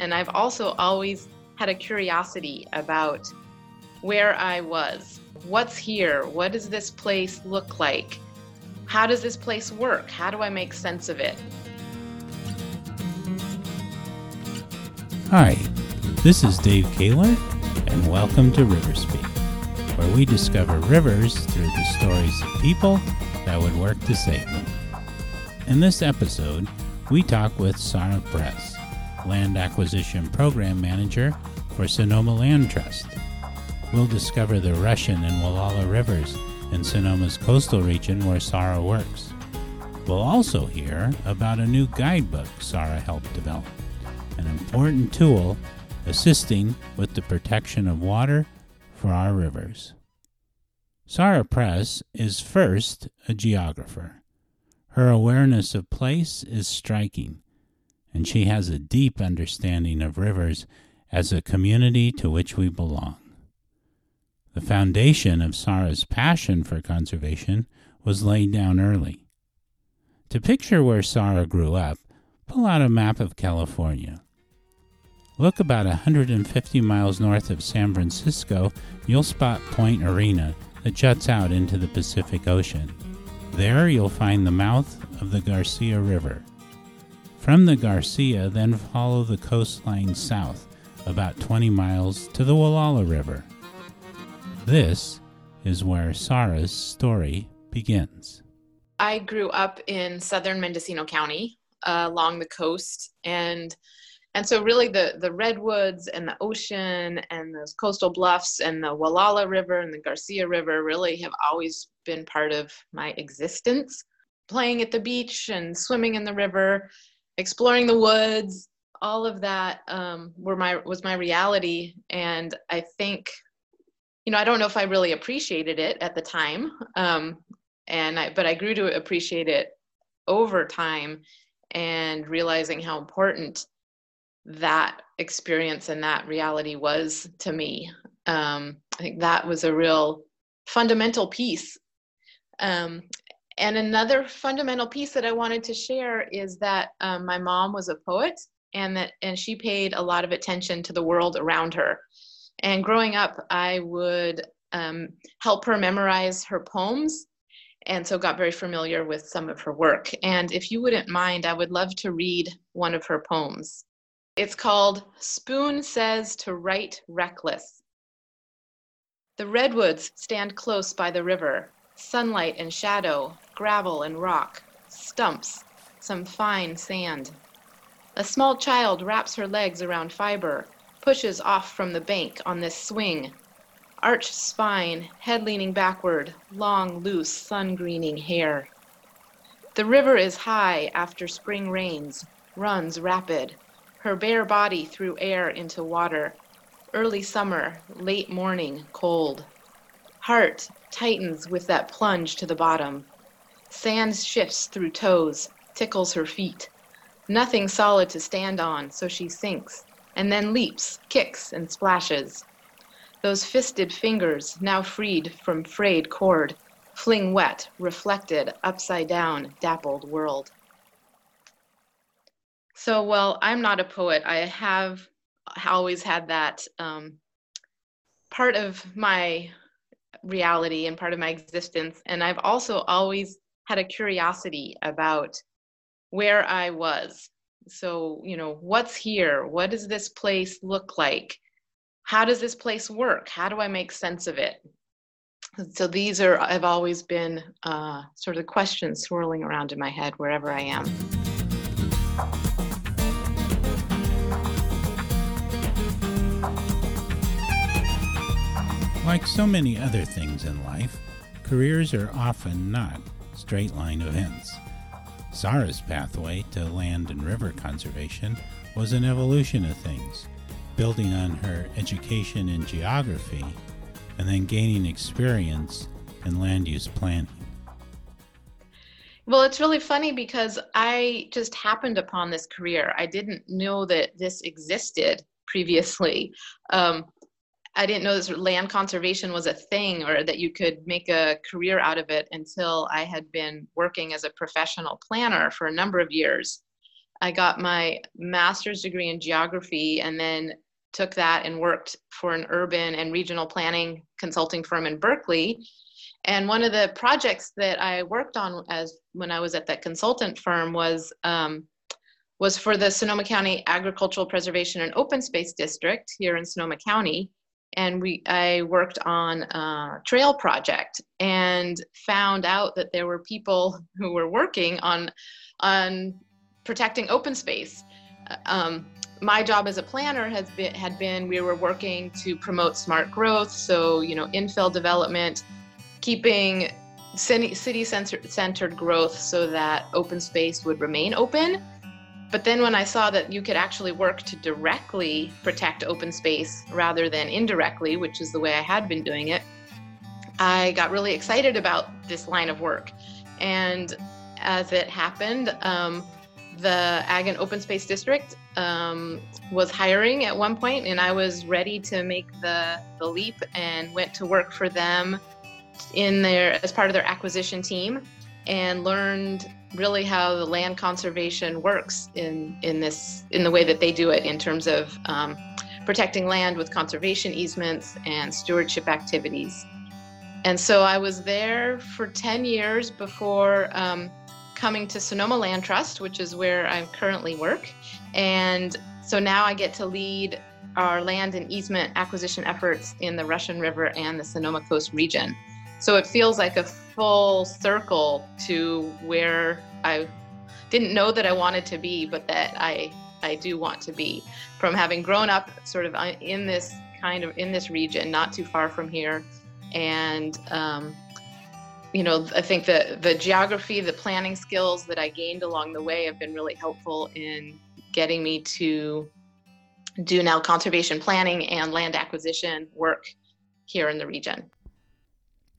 And I've also always had a curiosity about where I was. What's here? What does this place look like? How does this place work? How do I make sense of it? Hi, this is Dave Kaler, and welcome to Riverspeak, where we discover rivers through the stories of people that would work to save them. In this episode, we talk with Sarah Press, Land Acquisition Program Manager for Sonoma Land Trust. We'll discover the Russian and Gualala rivers in Sonoma's coastal region where Sarah works. We'll also hear about a new guidebook Sarah helped develop an important tool assisting with the protection of water for our rivers. Sarah Press is first a geographer. Her awareness of place is striking, and she has a deep understanding of rivers as a community to which we belong. The foundation of Sarah's passion for conservation was laid down early. To picture where Sarah grew up, pull out a map of California. Look about 150 miles north of San Francisco, you'll spot Point Arena that juts out into the Pacific Ocean. There you'll find the mouth of the Garcia River. From the Garcia, then follow the coastline south about 20 miles to the Gualala River. This is where Sarah's story begins. I grew up in southern Mendocino County uh, along the coast, and and so really the the redwoods and the ocean and those coastal bluffs and the Gualala River and the Garcia River really have always been part of my existence. Playing at the beach and swimming in the river, exploring the woods, all of that um, were my was my reality. And I think, you know, I don't know if I really appreciated it at the time, um, and I but I grew to appreciate it over time and realizing how important that experience and that reality was to me. Um, I think that was a real fundamental piece. Um, and another fundamental piece that I wanted to share is that um, my mom was a poet, and that and she paid a lot of attention to the world around her. And growing up, I would um, help her memorize her poems, and so got very familiar with some of her work. And if you wouldn't mind, I would love to read one of her poems. It's called Spoon Says to Write Reckless. The redwoods stand close by the river, sunlight and shadow, gravel and rock, stumps, some fine sand. A small child wraps her legs around fiber, pushes off from the bank on this swing. Arched spine, head leaning backward, long, loose, sun greening hair. The river is high after spring rains, runs rapid her bare body through air into water. Early summer, late morning, cold. Heart tightens with that plunge to the bottom. Sand shifts through toes, tickles her feet. Nothing solid to stand on, so she sinks, and then leaps, kicks, and splashes. Those fisted fingers, now freed from frayed cord, fling wet, reflected, upside down, dappled world. So, well, I'm not a poet. I have always had that um, part of my reality and part of my existence. And I've also always had a curiosity about where I was. So, you know, what's here? What does this place look like? How does this place work? How do I make sense of it? So these are, have always been uh, sort of questions swirling around in my head wherever I am. Like so many other things in life, careers are often not straight line events. Sarah's pathway to land and river conservation was an evolution of things, building on her education in geography and then gaining experience in land use planning. Well, it's really funny because I just happened upon this career. I didn't know that this existed previously. Um, I didn't know this land conservation was a thing or that you could make a career out of it until I had been working as a professional planner for a number of years. I got my master's degree in geography and then took that and worked for an urban and regional planning consulting firm in Berkeley. And one of the projects that I worked on as when I was at that consultant firm was um, was for the Sonoma County Agricultural Preservation and Open Space District here in Sonoma County. And we, I worked on a trail project and found out that there were people who were working on, on protecting open space. Um, my job as a planner has been had been we were working to promote smart growth, so you know infill development, keeping city city centered growth so that open space would remain open but then when I saw that you could actually work to directly protect open space rather than indirectly, which is the way I had been doing it, I got really excited about this line of work. And as it happened, um, the Ag and Open Space District um, was hiring at one point, and I was ready to make the, the leap and went to work for them in their as part of their acquisition team and learned really how the land conservation works in in this in the way that they do it in terms of um, protecting land with conservation easements and stewardship activities. And so I was there for 10 years before um, coming to Sonoma Land Trust, which is where I currently work. And so now I get to lead our land and easement acquisition efforts in the Russian River and the Sonoma Coast region. So it feels like a full circle to where I didn't know that I wanted to be, but that I I do want to be. From having grown up sort of uh, in this kind of in this region, not too far from here, and um, you know, I think the the geography, the planning skills that I gained along the way have been really helpful in getting me to do now conservation planning and land acquisition work here in the region.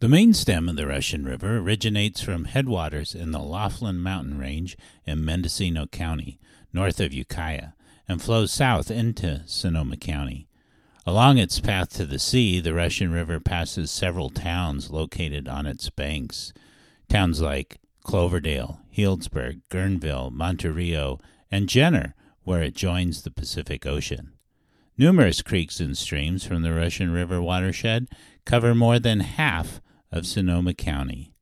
The main stem of the Russian River originates from headwaters in the Laughlin Mountain Range in Mendocino County, north of Ukiah, and flows south into Sonoma County. Along its path to the sea, the Russian River passes several towns located on its banks. Towns like Cloverdale, Healdsburg, Guerneville, Monte Rio, and Jenner, where it joins the Pacific Ocean. Numerous creeks and streams from the Russian River watershed cover more than half of Sonoma County.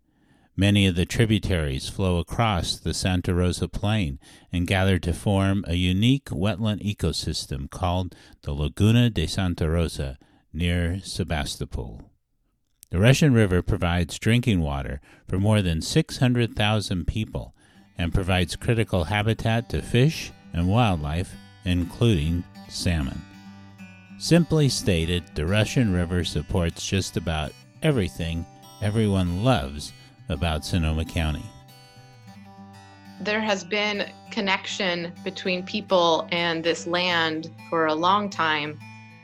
Many of the tributaries flow across the Santa Rosa Plain and gather to form a unique wetland ecosystem called the Laguna de Santa Rosa near Sebastopol. The Russian River provides drinking water for more than 600,000 people and provides critical habitat to fish and wildlife, including salmon. Simply stated, the Russian River supports just about everything everyone loves about Sonoma County. There has been connection between people and this land for a long time.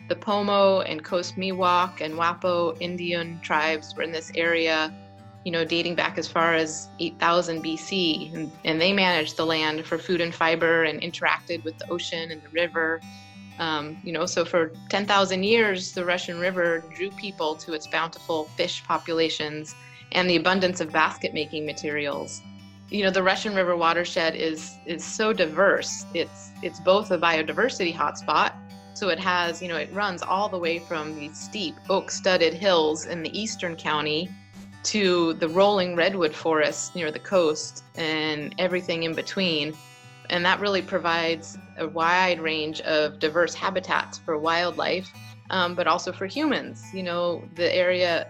The Pomo and Coast Miwok and Wappo Indian tribes were in this area, you know, dating back as far as 8000 BC. And, and they managed the land for food and fiber and interacted with the ocean and the river um, you know, so for 10,000 years, the Russian River drew people to its bountiful fish populations and the abundance of basket making materials. You know, the Russian River watershed is is so diverse. It's it's both a biodiversity hotspot, so it has, you know, it runs all the way from these steep oak-studded hills in the eastern county to the rolling redwood forests near the coast and everything in between and that really provides a wide range of diverse habitats for wildlife, um, but also for humans. You know, the area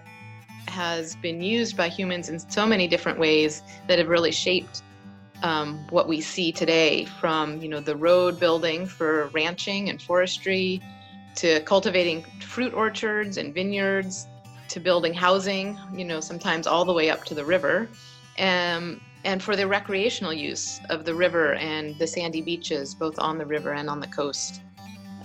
has been used by humans in so many different ways that have really shaped um, what we see today from you know the road building for ranching and forestry to cultivating fruit orchards and vineyards to building housing you know sometimes all the way up to the river um, and for the recreational use of the river and the sandy beaches, both on the river and on the coast.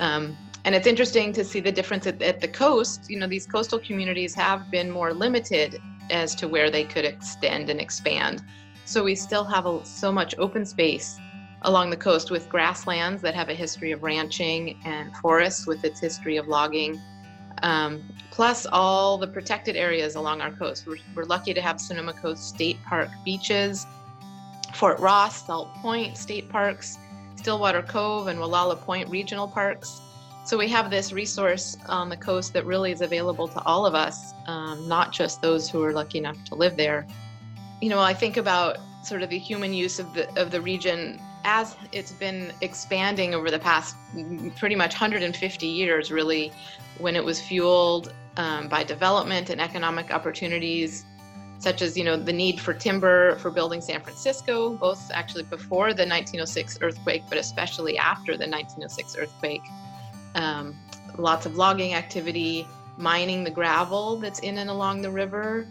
Um, and it's interesting to see the difference at, at, the coast. You know, these coastal communities have been more limited as to where they could extend and expand. So we still have a, so much open space along the coast with grasslands that have a history of ranching and forests with its history of logging. Um, plus all the protected areas along our coast. We're, we're lucky to have Sonoma Coast State Park beaches, Fort Ross, Salt Point State Parks, Stillwater Cove and Gualala Point regional parks. So we have this resource on the coast that really is available to all of us, um, not just those who are lucky enough to live there. You know, I think about sort of the human use of the of the region as it's been expanding over the past pretty much 150 years, really, when it was fueled um, by development and economic opportunities such as you know the need for timber for building San Francisco, both actually before the 1906 earthquake, but especially after the 1906 earthquake. Um, lots of logging activity, mining the gravel that's in and along the river,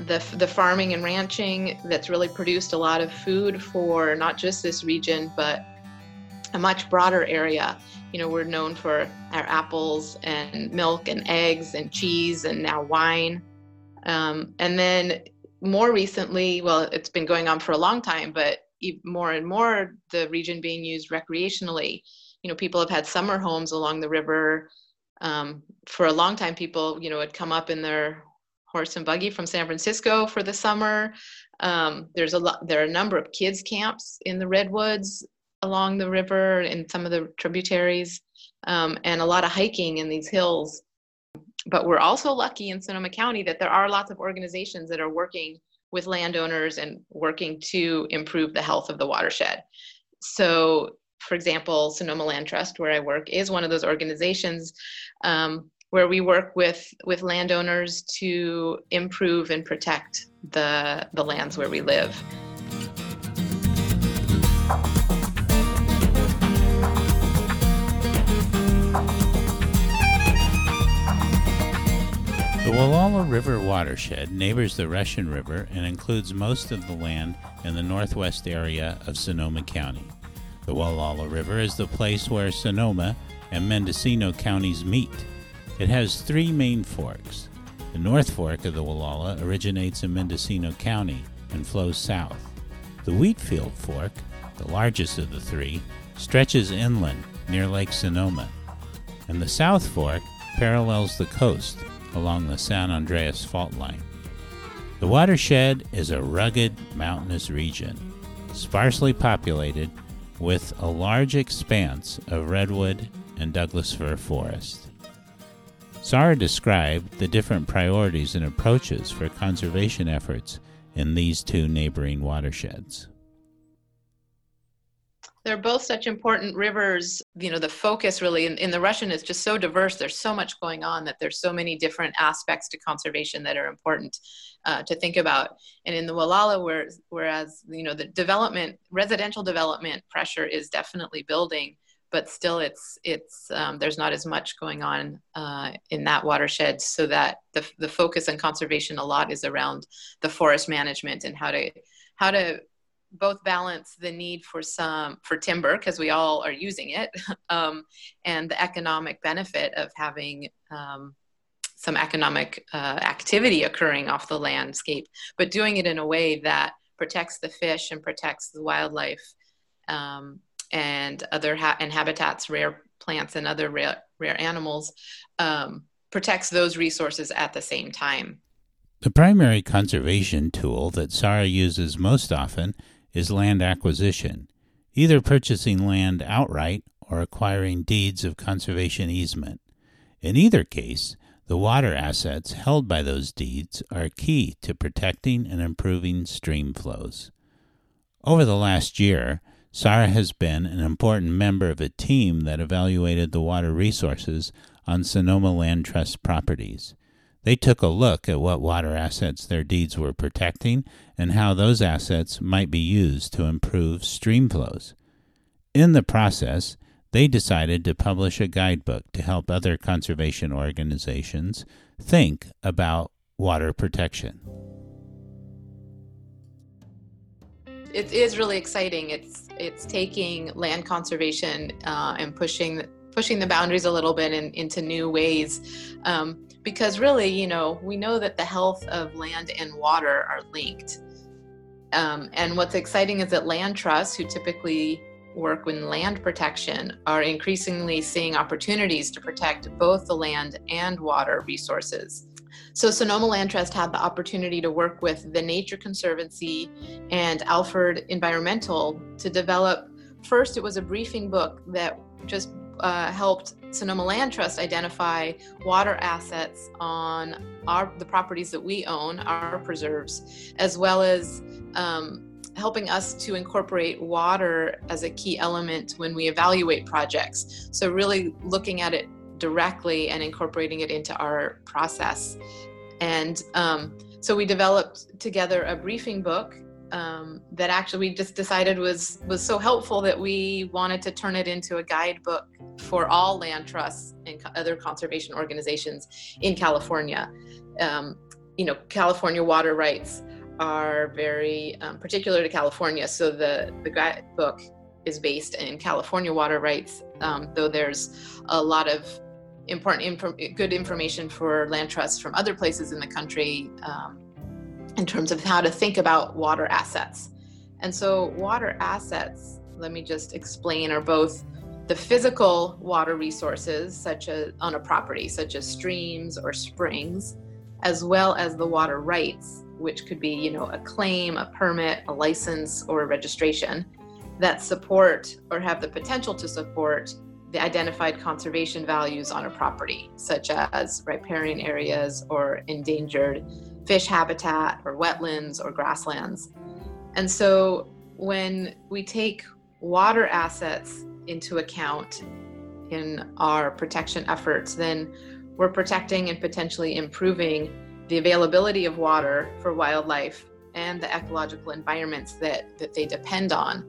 the the farming and ranching that's really produced a lot of food for not just this region, but a much broader area. You know, we're known for our apples and milk and eggs and cheese and now wine. Um, and then more recently, well, it's been going on for a long time, but more and more the region being used recreationally. You know, people have had summer homes along the river. Um, for a long time, people, you know, would come up in their horse and buggy from San Francisco for the summer. Um, there's a lot. There are a number of kids camps in the redwoods along the river and some of the tributaries, um, and a lot of hiking in these hills but we're also lucky in Sonoma County that there are lots of organizations that are working with landowners and working to improve the health of the watershed. So, for example, Sonoma Land Trust, where I work, is one of those organizations um, where we work with with landowners to improve and protect the the lands where we live. The Gualala River watershed neighbors the Russian River and includes most of the land in the northwest area of Sonoma County. The Gualala River is the place where Sonoma and Mendocino counties meet. It has three main forks. The North Fork of the Gualala originates in Mendocino County and flows south. The Wheatfield Fork, the largest of the three, stretches inland near Lake Sonoma. And the South Fork parallels the coast along the San Andreas fault line. The watershed is a rugged mountainous region, sparsely populated with a large expanse of redwood and Douglas fir forest. Sarah described the different priorities and approaches for conservation efforts in these two neighboring watersheds. They're both such important rivers you know the focus really in, in, the russian is just so diverse. There's so much going on that there's so many different aspects to conservation that are important uh, to think about. And in the Gualala where, whereas you know the development residential development pressure is definitely building but still it's it's um, there's not as much going on uh, in that watershed so that the, the focus on conservation a lot is around the forest management and how to how to both balance the need for some for timber because we all are using it um, and the economic benefit of having um, some economic uh, activity occurring off the landscape but doing it in a way that protects the fish and protects the wildlife um, and other ha- and habitats rare plants and other rare, rare animals um, protects those resources at the same time the primary conservation tool that Sarah uses most often is land acquisition, either purchasing land outright or acquiring deeds of conservation easement. In either case, the water assets held by those deeds are key to protecting and improving stream flows. Over the last year, Sarah has been an important member of a team that evaluated the water resources on Sonoma Land Trust properties. They took a look at what water assets their deeds were protecting and how those assets might be used to improve stream flows. In the process, they decided to publish a guidebook to help other conservation organizations think about water protection. It is really exciting. It's it's taking land conservation uh, and pushing pushing the boundaries a little bit in, into new ways. Um, because really, you know, we know that the health of land and water are linked. Um, and what's exciting is that land trusts, who typically work in land protection, are increasingly seeing opportunities to protect both the land and water resources. So, Sonoma Land Trust had the opportunity to work with the Nature Conservancy and Alford Environmental to develop first, it was a briefing book that just uh, helped Sonoma Land Trust identify water assets on our the properties that we own, our preserves, as well as um, helping us to incorporate water as a key element when we evaluate projects. So really looking at it directly and incorporating it into our process. And um, so we developed together a briefing book um, that actually we just decided was was so helpful that we wanted to turn it into a guidebook for all land trusts and other conservation organizations in California. Um, you know, California water rights are very um, particular to California, so the the guidebook is based in California water rights, um, though there's a lot of important good information for land trusts from other places in the country um, in terms of how to think about water assets. And so, water assets, let me just explain, are both the physical water resources, such as on a property, such as streams or springs, as well as the water rights, which could be, you know, a claim, a permit, a license, or a registration that support or have the potential to support the identified conservation values on a property, such as riparian areas or endangered fish habitat or wetlands or grasslands. And so when we take water assets into account in our protection efforts, then we're protecting and potentially improving the availability of water for wildlife and the ecological environments that, that they depend on.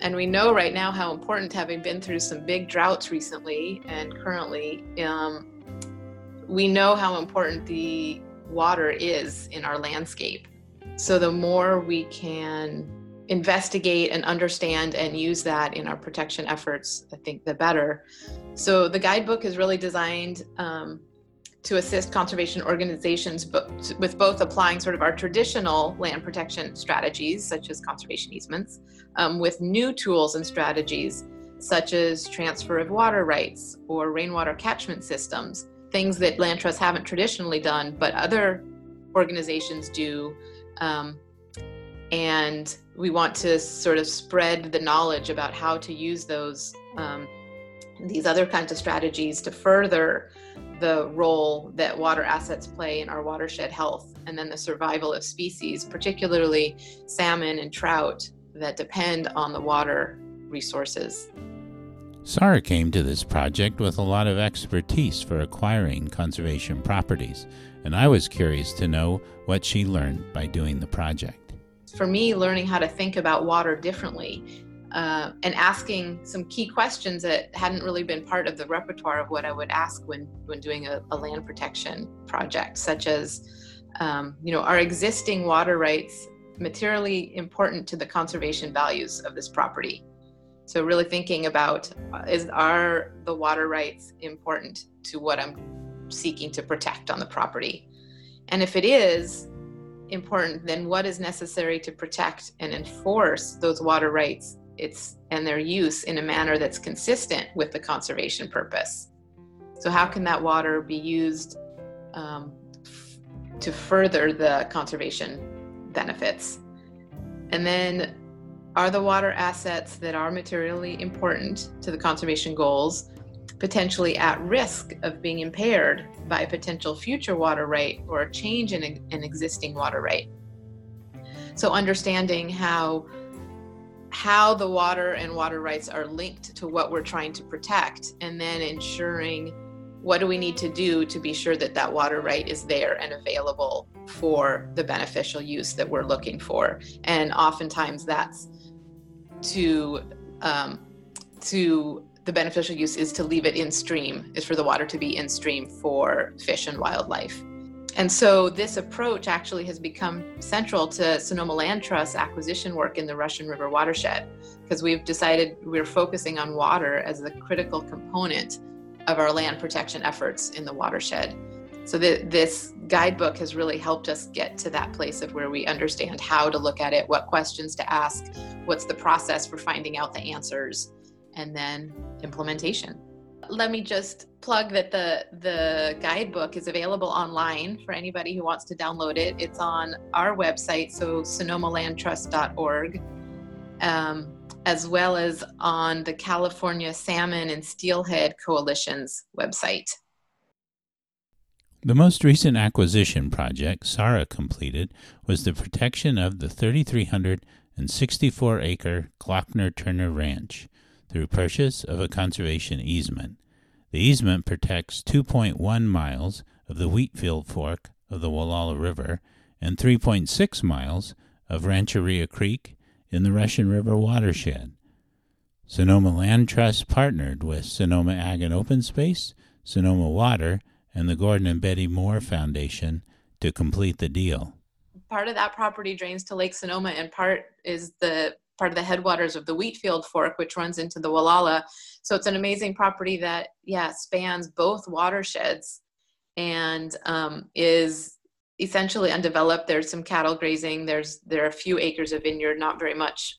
And we know right now how important, having been through some big droughts recently and currently, um, we know how important the water is in our landscape. So the more we can investigate and understand and use that in our protection efforts, I think the better. So the guidebook is really designed um, to assist conservation organizations with both applying sort of our traditional land protection strategies, such as conservation easements, um, with new tools and strategies, such as transfer of water rights or rainwater catchment systems things that land trusts haven't traditionally done, but other organizations do. Um, and we want to sort of spread the knowledge about how to use those um, these other kinds of strategies to further the role that water assets play in our watershed health and then the survival of species, particularly salmon and trout that depend on the water resources. Sarah came to this project with a lot of expertise for acquiring conservation properties, and I was curious to know what she learned by doing the project. For me, learning how to think about water differently uh, and asking some key questions that hadn't really been part of the repertoire of what I would ask when, when doing a, a land protection project, such as, um, you know, are existing water rights materially important to the conservation values of this property? So really thinking about uh, is are the water rights important to what I'm seeking to protect on the property? And if it is important, then what is necessary to protect and enforce those water rights it's and their use in a manner that's consistent with the conservation purpose? So how can that water be used um, to further the conservation benefits? And then are the water assets that are materially important to the conservation goals potentially at risk of being impaired by a potential future water right or a change in an existing water right? So understanding how how the water and water rights are linked to what we're trying to protect and then ensuring what do we need to do to be sure that that water right is there and available for the beneficial use that we're looking for and oftentimes that's to um, to the beneficial use is to leave it in stream, is for the water to be in stream for fish and wildlife. And so this approach actually has become central to Sonoma Land Trust acquisition work in the Russian River watershed, because we've decided we're focusing on water as the critical component of our land protection efforts in the watershed. So the, this guidebook has really helped us get to that place of where we understand how to look at it, what questions to ask, what's the process for finding out the answers, and then implementation. Let me just plug that the the guidebook is available online for anybody who wants to download it. It's on our website, so sonomalandtrust.org. Um, as well as on the California Salmon and Steelhead Coalition's website. The most recent acquisition project Sarah completed was the protection of the 3,364 acre Glockner Turner Ranch through purchase of a conservation easement. The easement protects 2.1 miles of the Wheatfield Fork of the Gualala River and 3.6 miles of Rancheria Creek in the Russian River watershed. Sonoma Land Trust partnered with Sonoma Ag and Open Space, Sonoma Water, and the Gordon and Betty Moore Foundation to complete the deal. Part of that property drains to Lake Sonoma, and part is the part of the headwaters of the Wheatfield Fork, which runs into the Gualala. So it's an amazing property that, yeah, spans both watersheds and um, is essentially undeveloped. There's some cattle grazing. There's there are a few acres of vineyard, not very much.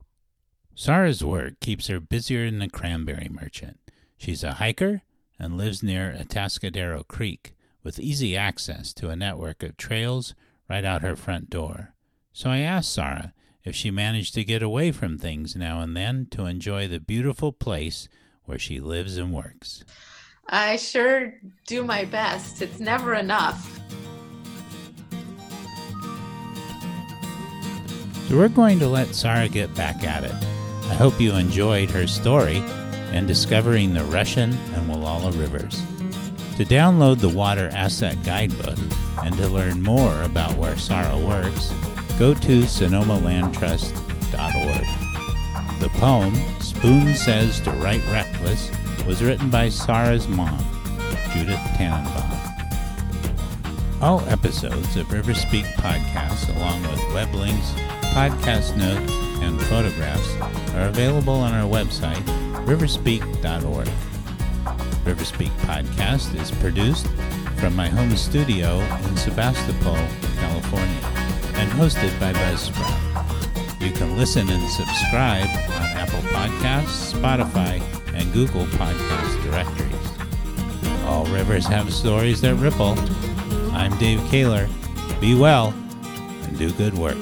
Sarah's work keeps her busier than the cranberry merchant. She's a hiker and lives near Atascadero Creek with easy access to a network of trails right out her front door. So I asked Sarah if she managed to get away from things now and then to enjoy the beautiful place where she lives and works. I sure do my best. It's never enough. So we're going to let Sarah get back at it. I hope you enjoyed her story and discovering the Russian and Gualala rivers. To download the Water Asset Guidebook and to learn more about where Sarah works, go to sonomalandtrust.org. The poem, Spoon Says to Write Reckless, was written by Sarah's mom, Judith Tannenbaum. All episodes of River Speak Podcast, along with web links, podcast notes, and photographs are available on our website, riverspeak.org. Riverspeak Podcast is produced from my home studio in Sebastopol, California, and hosted by Buzzsprout. You can listen and subscribe on Apple Podcasts, Spotify, and Google Podcast directories. All rivers have stories that ripple. I'm Dave Kaler. Be well and do good work.